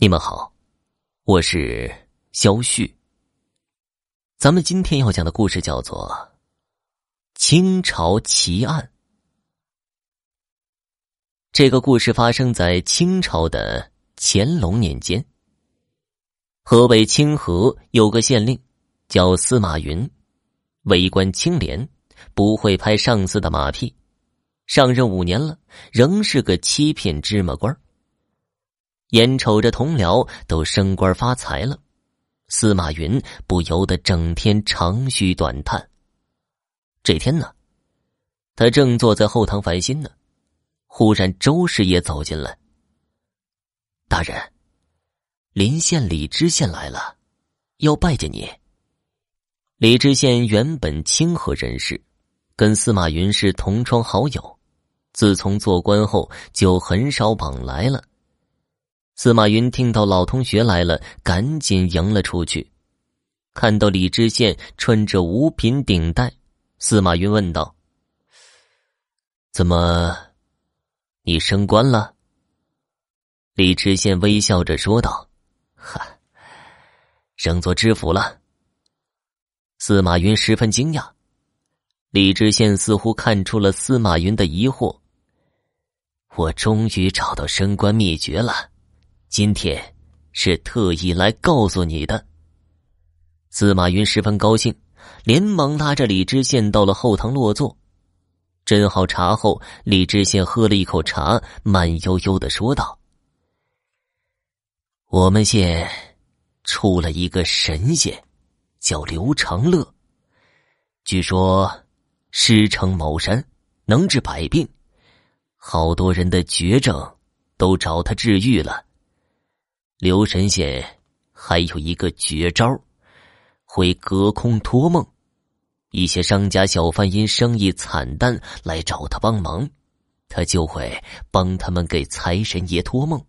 你们好，我是肖旭。咱们今天要讲的故事叫做《清朝奇案》。这个故事发生在清朝的乾隆年间。河北清河有个县令叫司马云，为官清廉，不会拍上司的马屁。上任五年了，仍是个欺骗芝麻官。眼瞅着同僚都升官发财了，司马云不由得整天长吁短叹。这天呢，他正坐在后堂烦心呢，忽然周师爷走进来。大人，临县李知县来了，要拜见你。李知县原本清河人士，跟司马云是同窗好友，自从做官后就很少往来了。司马云听到老同学来了，赶紧迎了出去。看到李知县穿着五品顶戴，司马云问道：“怎么，你升官了？”李知县微笑着说道：“哈，升做知府了。”司马云十分惊讶，李知县似乎看出了司马云的疑惑：“我终于找到升官秘诀了。”今天是特意来告诉你的。司马云十分高兴，连忙拉着李知县到了后堂落座。斟好茶后，李知县喝了一口茶，慢悠悠的说道：“我们县出了一个神仙，叫刘长乐。据说师承茅山，能治百病，好多人的绝症都找他治愈了。”刘神仙还有一个绝招，会隔空托梦。一些商家小贩因生意惨淡来找他帮忙，他就会帮他们给财神爷托梦。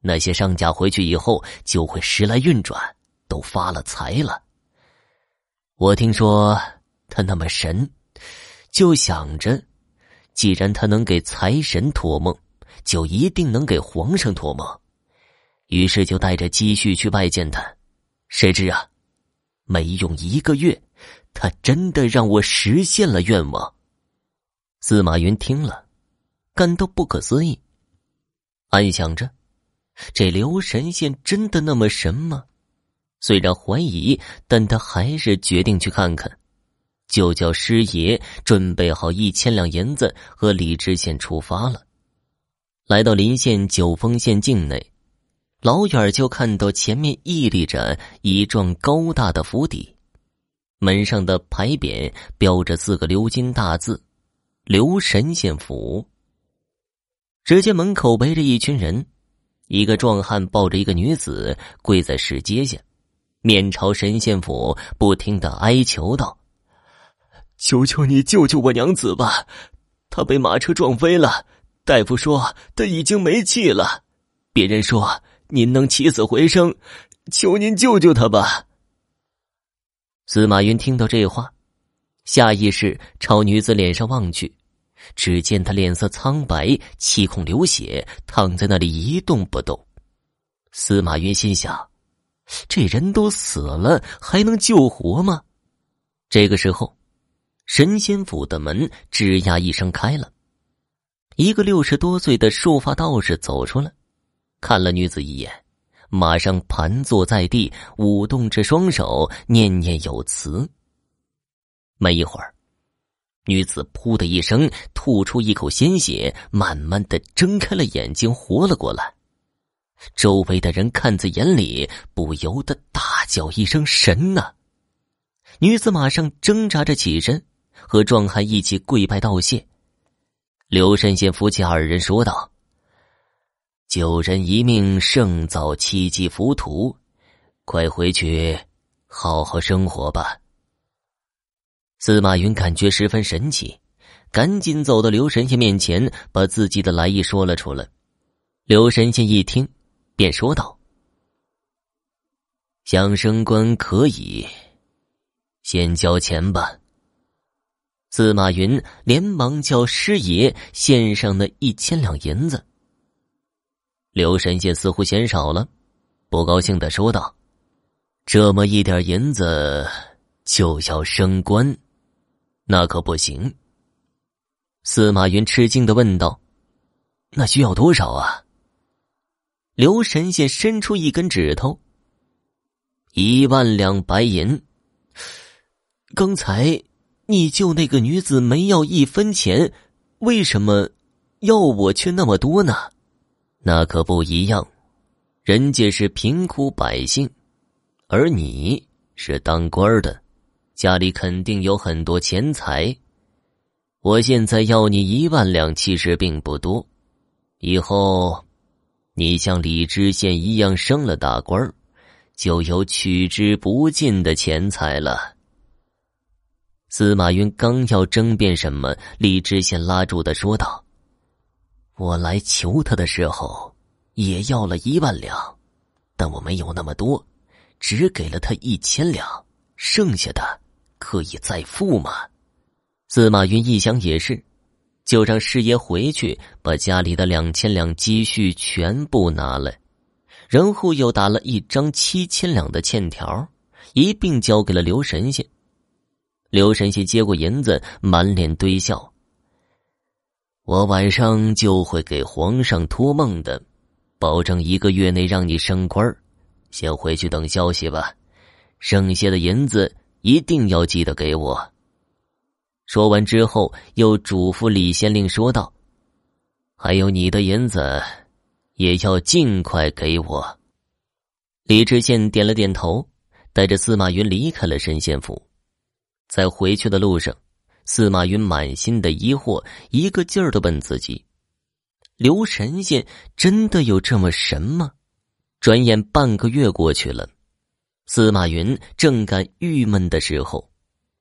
那些商家回去以后就会时来运转，都发了财了。我听说他那么神，就想着，既然他能给财神托梦，就一定能给皇上托梦。于是就带着积蓄去拜见他，谁知啊，没用一个月，他真的让我实现了愿望。司马云听了，感到不可思议，暗想着：这刘神仙真的那么神吗？虽然怀疑，但他还是决定去看看。就叫师爷准备好一千两银子，和李知县出发了。来到临县九峰县境内。老远就看到前面屹立着一幢高大的府邸，门上的牌匾标着四个鎏金大字“刘神仙府”。只见门口围着一群人，一个壮汉抱着一个女子跪在石阶下，面朝神仙府，不停的哀求道：“求求你救救我娘子吧，她被马车撞飞了，大夫说她已经没气了，别人说。”您能起死回生，求您救救他吧。司马云听到这话，下意识朝女子脸上望去，只见她脸色苍白，气孔流血，躺在那里一动不动。司马云心想：这人都死了，还能救活吗？这个时候，神仙府的门吱呀一声开了，一个六十多岁的束发道士走出来。看了女子一眼，马上盘坐在地，舞动着双手，念念有词。没一会儿，女子“噗”的一声吐出一口鲜血，慢慢的睁开了眼睛，活了过来。周围的人看在眼里，不由得大叫一声：“神呐！”女子马上挣扎着起身，和壮汉一起跪拜道谢。刘神仙夫妻二人说道。救人一命胜造七级浮屠，快回去好好生活吧。司马云感觉十分神奇，赶紧走到刘神仙面前，把自己的来意说了出来。刘神仙一听，便说道：“想升官可以，先交钱吧。”司马云连忙叫师爷献上那一千两银子。刘神仙似乎嫌少了，不高兴的说道：“这么一点银子就要升官，那可不行。”司马云吃惊的问道：“那需要多少啊？”刘神仙伸出一根指头：“一万两白银。”刚才你救那个女子没要一分钱，为什么要我却那么多呢？那可不一样，人家是贫苦百姓，而你是当官的，家里肯定有很多钱财。我现在要你一万两，其实并不多。以后你像李知县一样升了大官就有取之不尽的钱财了。司马云刚要争辩什么，李知县拉住的说道：“我来求他的时候，也要了一万两，但我没有那么多，只给了他一千两，剩下的可以再付吗？”司马云一想也是，就让师爷回去把家里的两千两积蓄全部拿来，然后又打了一张七千两的欠条，一并交给了刘神仙。刘神仙接过银子，满脸堆笑。我晚上就会给皇上托梦的，保证一个月内让你升官先回去等消息吧，剩下的银子一定要记得给我。说完之后，又嘱咐李县令说道：“还有你的银子，也要尽快给我。”李知县点了点头，带着司马云离开了神仙府。在回去的路上，司马云满心的疑惑，一个劲儿的问自己：“刘神仙真的有这么神吗？”转眼半个月过去了，司马云正感郁闷的时候，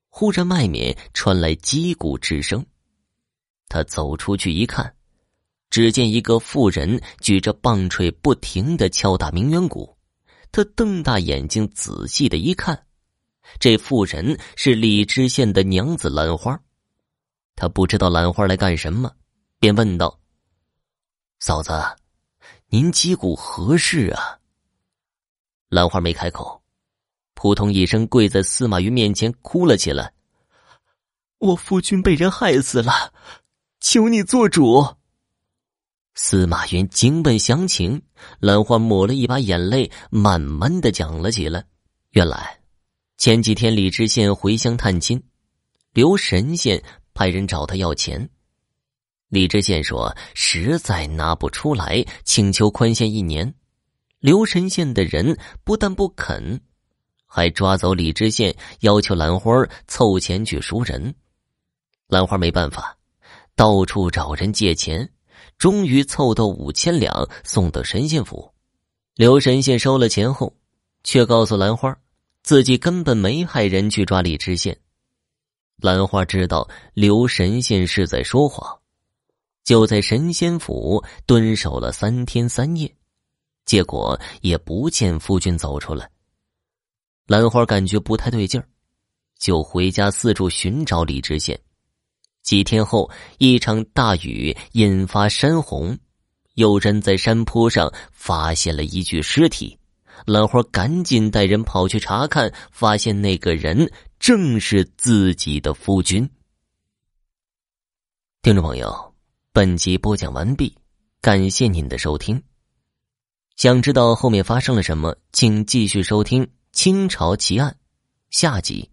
忽然外面传来击鼓之声。他走出去一看，只见一个妇人举着棒槌，不停的敲打鸣冤鼓。他瞪大眼睛，仔细的一看。这妇人是李知县的娘子兰花，他不知道兰花来干什么，便问道：“嫂子，您击鼓何事啊？”兰花没开口，扑通一声跪在司马云面前哭了起来：“我夫君被人害死了，求你做主。”司马云惊问详情，兰花抹了一把眼泪，慢慢的讲了起来：“原来……”前几天，李知县回乡探亲，刘神仙派人找他要钱。李知县说实在拿不出来，请求宽限一年。刘神仙的人不但不肯，还抓走李知县，要求兰花凑钱去赎人。兰花没办法，到处找人借钱，终于凑到五千两，送到神仙府。刘神仙收了钱后，却告诉兰花。自己根本没派人去抓李知县，兰花知道刘神仙是在说谎，就在神仙府蹲守了三天三夜，结果也不见夫君走出来。兰花感觉不太对劲儿，就回家四处寻找李知县。几天后，一场大雨引发山洪，有人在山坡上发现了一具尸体。兰花赶紧带人跑去查看，发现那个人正是自己的夫君。听众朋友，本集播讲完毕，感谢您的收听。想知道后面发生了什么，请继续收听《清朝奇案》下集。